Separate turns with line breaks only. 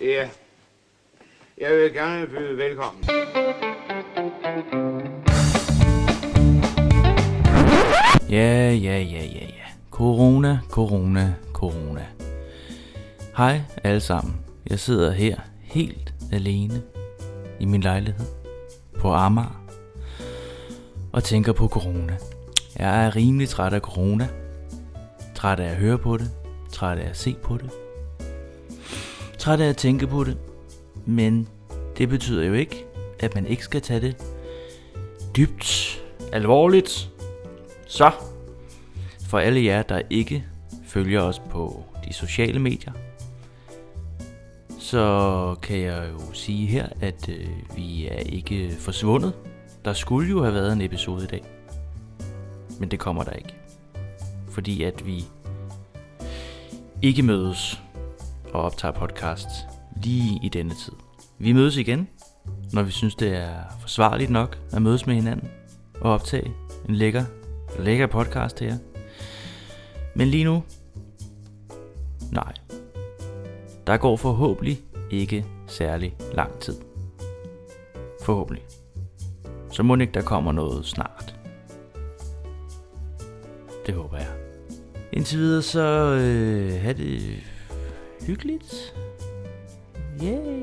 Ja, jeg vil gerne byde velkommen.
Ja, ja, ja, ja, ja. Corona, corona, corona. Hej alle sammen. Jeg sidder her helt alene i min lejlighed på Amager og tænker på corona. Jeg er rimelig træt af corona. Træt af at høre på det. Træt af at se på det. Træt af at tænke på det. Men det betyder jo ikke, at man ikke skal tage det dybt alvorligt. Så, for alle jer, der ikke følger os på de sociale medier, så kan jeg jo sige her, at øh, vi er ikke forsvundet. Der skulle jo have været en episode i dag. Men det kommer der ikke. Fordi at vi ikke mødes og optager podcast lige i denne tid. Vi mødes igen, når vi synes det er forsvarligt nok at mødes med hinanden og optage en lækker, lækker podcast her. Men lige nu, nej. Der går forhåbentlig ikke særlig lang tid. Forhåbentlig. Så må ikke der kommer noget snart. Det håber jeg. Indtil videre så øh, have det hyggeligt. Yay!